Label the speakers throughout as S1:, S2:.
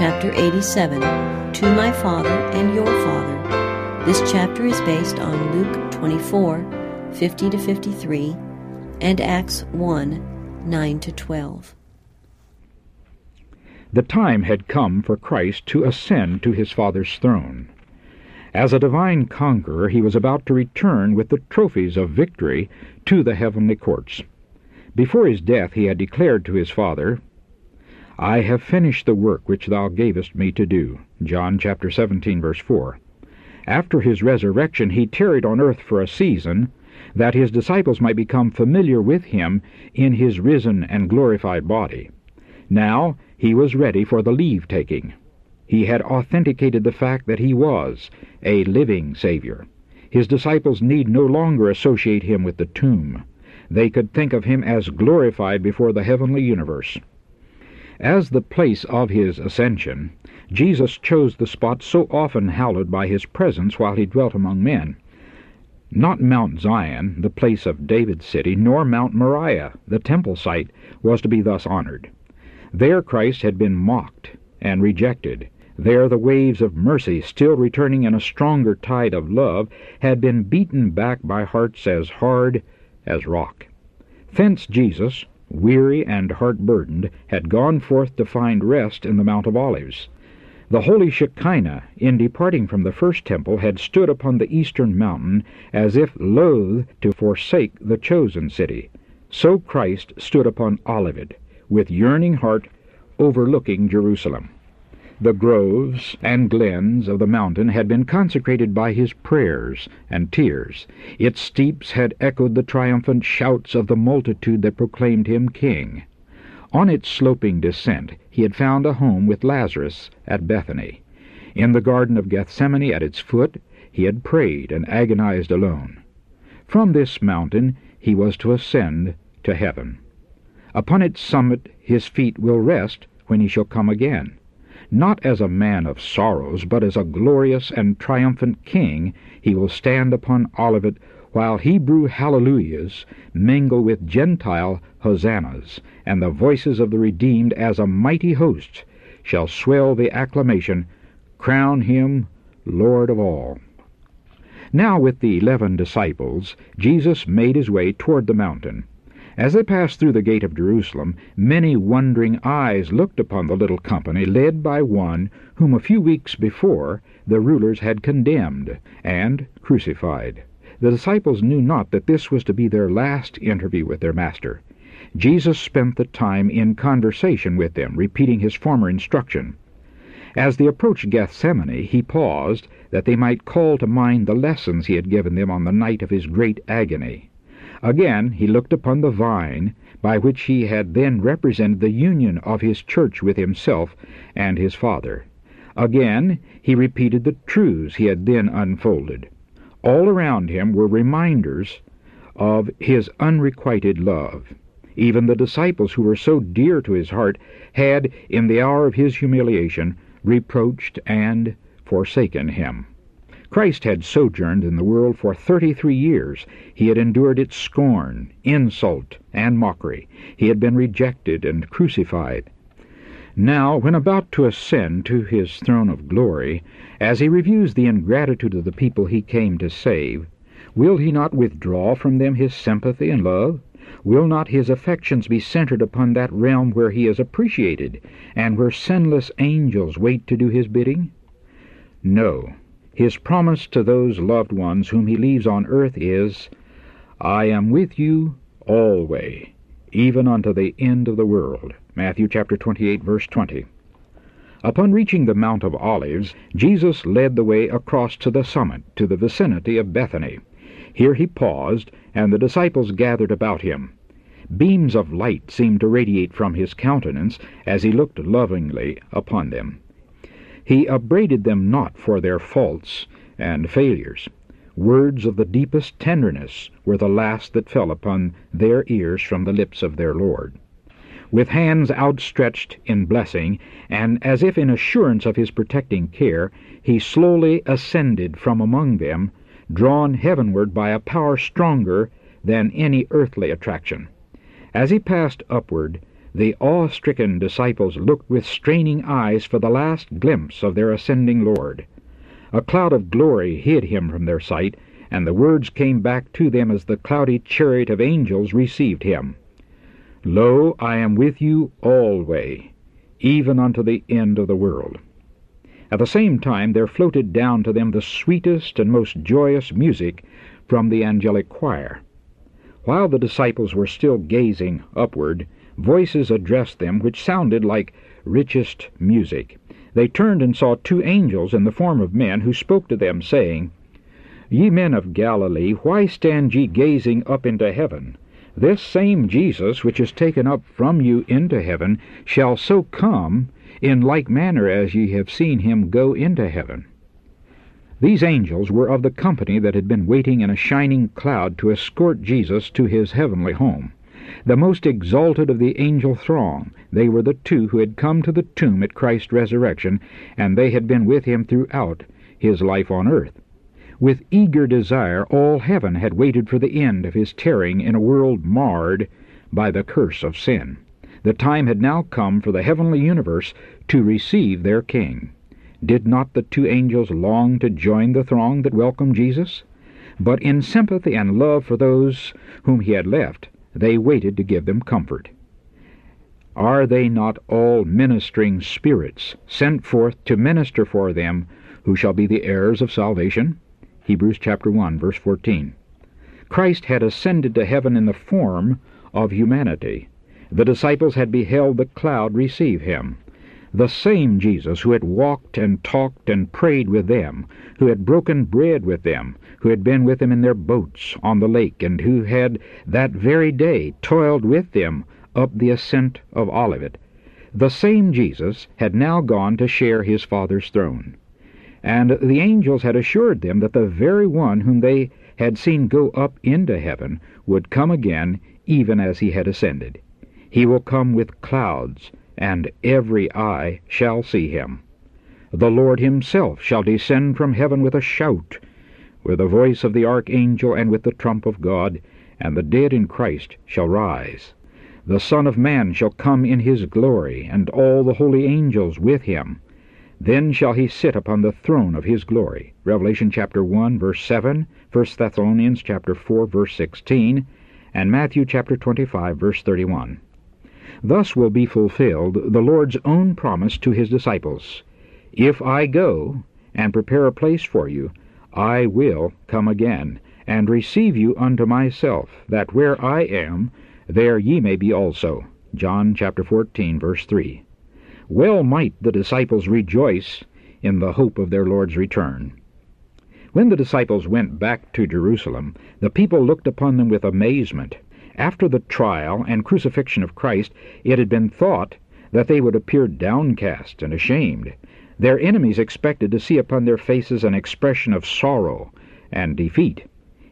S1: chapter 87, To My Father and Your Father. This chapter is based on Luke 24, 50 to 53, and Acts 1, 9 to 12.
S2: The time had come for Christ to ascend to his Father's throne. As a divine conqueror, he was about to return with the trophies of victory to the heavenly courts. Before his death, he had declared to his Father, I have finished the work which thou gavest me to do. John chapter 17 verse 4. After his resurrection he tarried on earth for a season, that his disciples might become familiar with him in his risen and glorified body. Now he was ready for the leave taking. He had authenticated the fact that he was a living Savior. His disciples need no longer associate him with the tomb. They could think of him as glorified before the heavenly universe. As the place of his ascension, Jesus chose the spot so often hallowed by his presence while he dwelt among men. Not Mount Zion, the place of David's city, nor Mount Moriah, the temple site, was to be thus honored. There Christ had been mocked and rejected. There the waves of mercy, still returning in a stronger tide of love, had been beaten back by hearts as hard as rock. Thence Jesus, weary and heart-burdened, had gone forth to find rest in the Mount of Olives. The holy Shekinah, in departing from the first temple, had stood upon the eastern mountain as if loath to forsake the chosen city. So Christ stood upon Olivet, with yearning heart, overlooking Jerusalem. The groves and glens of the mountain had been consecrated by his prayers and tears. Its steeps had echoed the triumphant shouts of the multitude that proclaimed him king. On its sloping descent he had found a home with Lazarus at Bethany. In the Garden of Gethsemane at its foot he had prayed and agonized alone. From this mountain he was to ascend to heaven. Upon its summit his feet will rest when he shall come again. Not as a man of sorrows, but as a glorious and triumphant king, he will stand upon Olivet while Hebrew hallelujahs mingle with Gentile hosannas, and the voices of the redeemed as a mighty host shall swell the acclamation, Crown him Lord of all. Now with the eleven disciples, Jesus made his way toward the mountain. As they passed through the gate of Jerusalem, many wondering eyes looked upon the little company led by one whom a few weeks before the rulers had condemned and crucified. The disciples knew not that this was to be their last interview with their Master. Jesus spent the time in conversation with them, repeating his former instruction. As they approached Gethsemane, he paused, that they might call to mind the lessons he had given them on the night of his great agony. Again he looked upon the vine, by which he had then represented the union of his church with himself and his Father. Again he repeated the truths he had then unfolded. All around him were reminders of his unrequited love. Even the disciples who were so dear to his heart had, in the hour of his humiliation, reproached and forsaken him. Christ had sojourned in the world for thirty-three years. He had endured its scorn, insult, and mockery. He had been rejected and crucified. Now, when about to ascend to his throne of glory, as he reviews the ingratitude of the people he came to save, will he not withdraw from them his sympathy and love? Will not his affections be centered upon that realm where he is appreciated, and where sinless angels wait to do his bidding? No. His promise to those loved ones whom he leaves on earth is, I am with you alway, even unto the end of the world. Matthew chapter 28, verse 20. Upon reaching the Mount of Olives, Jesus led the way across to the summit, to the vicinity of Bethany. Here he paused, and the disciples gathered about him. Beams of light seemed to radiate from his countenance as he looked lovingly upon them. He upbraided them not for their faults and failures. Words of the deepest tenderness were the last that fell upon their ears from the lips of their Lord. With hands outstretched in blessing, and as if in assurance of his protecting care, he slowly ascended from among them, drawn heavenward by a power stronger than any earthly attraction. As he passed upward, the awe-stricken disciples looked with straining eyes for the last glimpse of their ascending Lord. A cloud of glory hid him from their sight, and the words came back to them as the cloudy chariot of angels received him. Lo, I am with you alway, even unto the end of the world. At the same time there floated down to them the sweetest and most joyous music from the angelic choir. While the disciples were still gazing upward, voices addressed them which sounded like richest music. They turned and saw two angels in the form of men, who spoke to them, saying, Ye men of Galilee, why stand ye gazing up into heaven? This same Jesus, which is taken up from you into heaven, shall so come in like manner as ye have seen him go into heaven. These angels were of the company that had been waiting in a shining cloud to escort Jesus to his heavenly home. The most exalted of the angel throng, they were the two who had come to the tomb at Christ's resurrection, and they had been with him throughout his life on earth. With eager desire all heaven had waited for the end of his tarrying in a world marred by the curse of sin. The time had now come for the heavenly universe to receive their King. Did not the two angels long to join the throng that welcomed Jesus? But in sympathy and love for those whom he had left, they waited to give them comfort. Are they not all ministering spirits sent forth to minister for them who shall be the heirs of salvation? Hebrews chapter 1 verse 14. Christ had ascended to heaven in the form of humanity. The disciples had beheld the cloud receive him. The same Jesus who had walked and talked and prayed with them, who had broken bread with them, who had been with them in their boats on the lake, and who had that very day toiled with them up the ascent of Olivet, the same Jesus had now gone to share his Father's throne. And the angels had assured them that the very one whom they had seen go up into heaven would come again even as he had ascended. He will come with clouds, and every eye shall see him. The Lord himself shall descend from heaven with a shout, with the voice of the archangel, and with the trump of God, and the dead in Christ shall rise. The Son of Man shall come in his glory, and all the holy angels with him. Then shall he sit upon the throne of his glory. Revelation chapter 1 verse 7, 1 Thessalonians chapter 4 verse 16, and Matthew chapter 25 verse 31. Thus will be fulfilled the Lord's own promise to his disciples If I go and prepare a place for you, I will come again, and receive you unto myself, that where I am, there ye may be also. John chapter 14, verse 3. Well might the disciples rejoice in the hope of their Lord's return. When the disciples went back to Jerusalem, the people looked upon them with amazement. After the trial and crucifixion of Christ, it had been thought that they would appear downcast and ashamed. Their enemies expected to see upon their faces an expression of sorrow and defeat.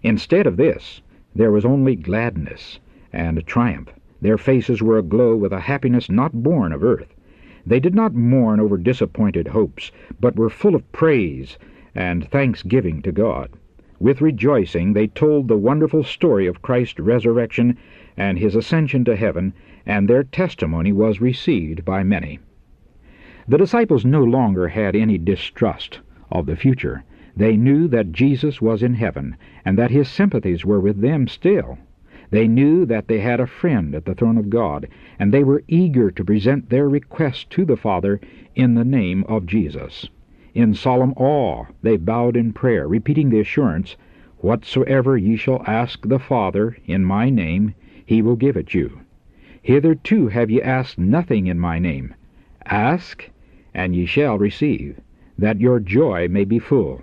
S2: Instead of this, there was only gladness and triumph. Their faces were aglow with a happiness not born of earth. They did not mourn over disappointed hopes, but were full of praise and thanksgiving to God. With rejoicing they told the wonderful story of Christ's resurrection and his ascension to heaven, and their testimony was received by many. The disciples no longer had any distrust of the future. They knew that Jesus was in heaven, and that his sympathies were with them still. They knew that they had a friend at the throne of God, and they were eager to present their request to the Father in the name of Jesus. In solemn awe they bowed in prayer, repeating the assurance, Whatsoever ye shall ask the Father in my name, he will give it you. Hitherto have ye asked nothing in my name. Ask, and ye shall receive, that your joy may be full.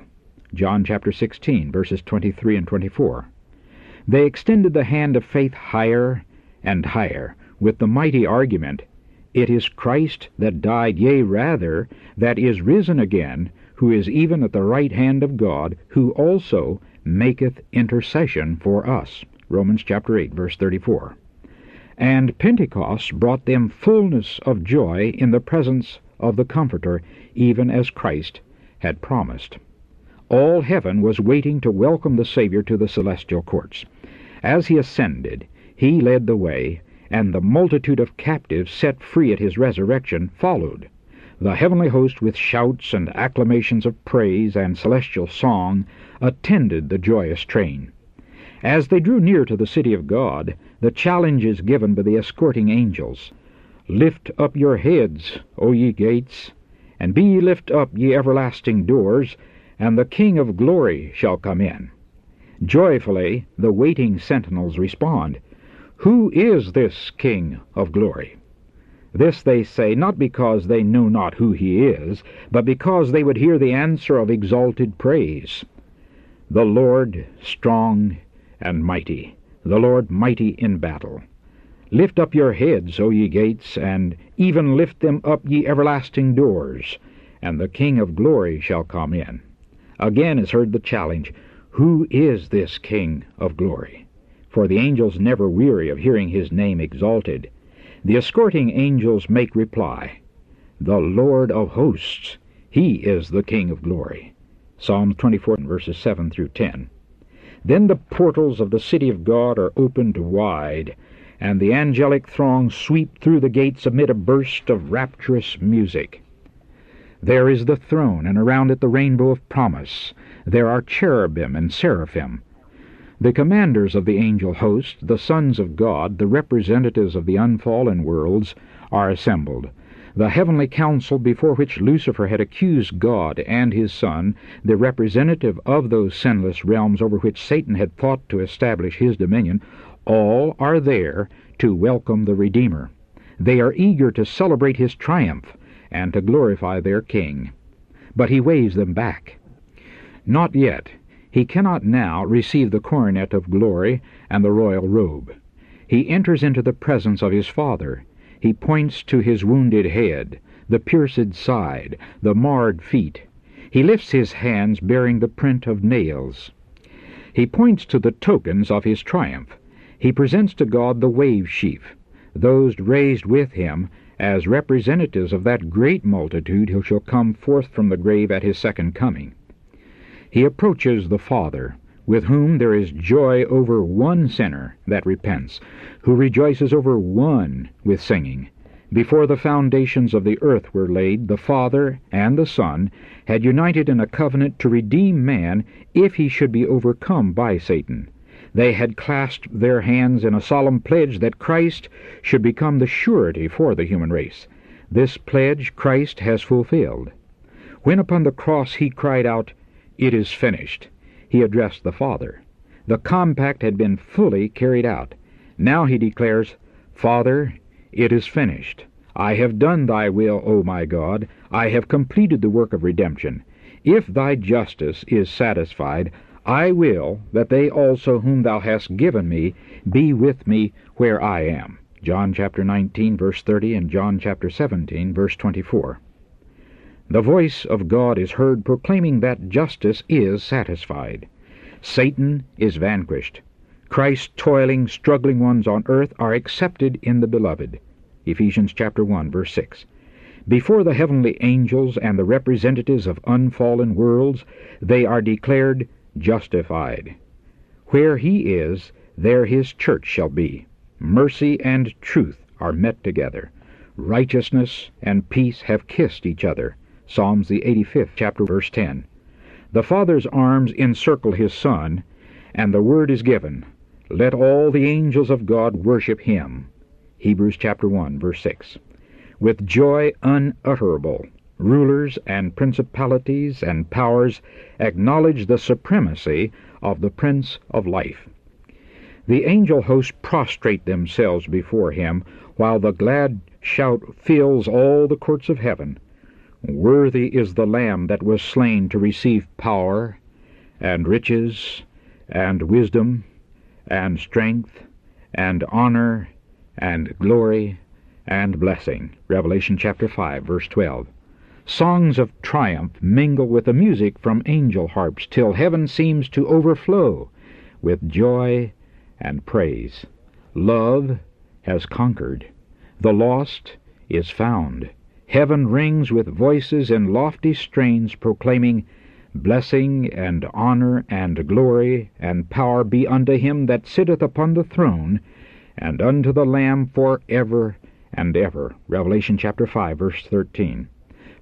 S2: John chapter 16, verses 23 and 24. They extended the hand of faith higher and higher, with the mighty argument, it is Christ that died, yea, rather, that is risen again, who is even at the right hand of God, who also maketh intercession for us. Romans chapter 8, verse 34. And Pentecost brought them fullness of joy in the presence of the Comforter, even as Christ had promised. All heaven was waiting to welcome the Savior to the celestial courts. As he ascended, he led the way, and the multitude of captives set free at his resurrection followed. The heavenly host, with shouts and acclamations of praise and celestial song, attended the joyous train. As they drew near to the city of God, the challenge is given by the escorting angels Lift up your heads, O ye gates, and be ye lift up, ye everlasting doors, and the King of glory shall come in. Joyfully the waiting sentinels respond, Who is this King of glory? This they say not because they know not who he is, but because they would hear the answer of exalted praise. The Lord strong and mighty, the Lord mighty in battle. Lift up your heads, O ye gates, and even lift them up, ye everlasting doors, and the King of glory shall come in. Again is heard the challenge, Who is this King of glory? For the angels never weary of hearing his name exalted. The escorting angels make reply, The Lord of hosts, he is the King of glory. Psalm 24, verses 7 through 10. Then the portals of the city of God are opened wide, and the angelic throng sweep through the gates amid a burst of rapturous music. There is the throne, and around it the rainbow of promise. There are cherubim and seraphim. The commanders of the angel host, the sons of God, the representatives of the unfallen worlds, are assembled. The heavenly council before which Lucifer had accused God and his Son, the representative of those sinless realms over which Satan had thought to establish his dominion, all are there to welcome the Redeemer. They are eager to celebrate his triumph and to glorify their King. But he waves them back. Not yet. He cannot now receive the coronet of glory and the royal robe. He enters into the presence of his Father. He points to his wounded head, the pierced side, the marred feet. He lifts his hands bearing the print of nails. He points to the tokens of his triumph. He presents to God the wave sheaf, those raised with him as representatives of that great multitude who shall come forth from the grave at his second coming. He approaches the Father, with whom there is joy over one sinner that repents, who rejoices over one with singing. Before the foundations of the earth were laid, the Father and the Son had united in a covenant to redeem man if he should be overcome by Satan. They had clasped their hands in a solemn pledge that Christ should become the surety for the human race. This pledge Christ has fulfilled. When upon the cross he cried out, It is finished, he addressed the Father. The compact had been fully carried out. Now he declares, Father, it is finished. I have done thy will, O my God. I have completed the work of redemption. If thy justice is satisfied, I will that they also whom thou hast given me be with me where I am. John chapter 19 verse 30 and John chapter 17 verse 24. The voice of God is heard proclaiming that justice is satisfied. Satan is vanquished. Christ's toiling, struggling ones on earth are accepted in the beloved. Ephesians chapter 1 verse 6. Before the heavenly angels and the representatives of unfallen worlds, they are declared justified. Where he is, there his church shall be. Mercy and truth are met together. Righteousness and peace have kissed each other. Psalms the 85th chapter verse 10. The Father's arms encircle his Son, and the word is given, Let all the angels of God worship him. Hebrews chapter 1 verse 6. With joy unutterable, rulers and principalities and powers acknowledge the supremacy of the Prince of Life. The angel hosts prostrate themselves before him, while the glad shout fills all the courts of heaven. Worthy is the Lamb that was slain to receive power, and riches, and wisdom, and strength, and honor, and glory, and blessing. Revelation chapter 5, verse 12. Songs of triumph mingle with the music from angel harps till heaven seems to overflow with joy and praise. Love has conquered. The lost is found. Heaven rings with voices in lofty strains proclaiming, Blessing and honor and glory and power be unto him that sitteth upon the throne, and unto the Lamb for ever and ever. Revelation chapter 5, verse 13.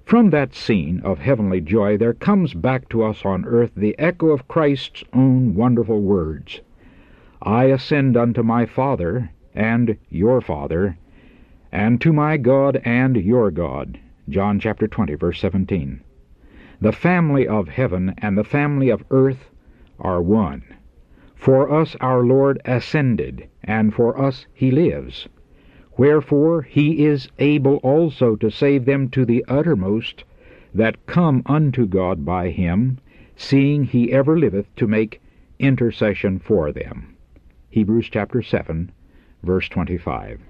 S2: From that scene of heavenly joy there comes back to us on earth the echo of Christ's own wonderful words I ascend unto my Father and your Father, and to my God and your God. John chapter 20, verse 17. The family of heaven and the family of earth are one. For us our Lord ascended, and for us he lives. Wherefore he is able also to save them to the uttermost that come unto God by him, seeing he ever liveth to make intercession for them. Hebrews chapter 7, verse 25.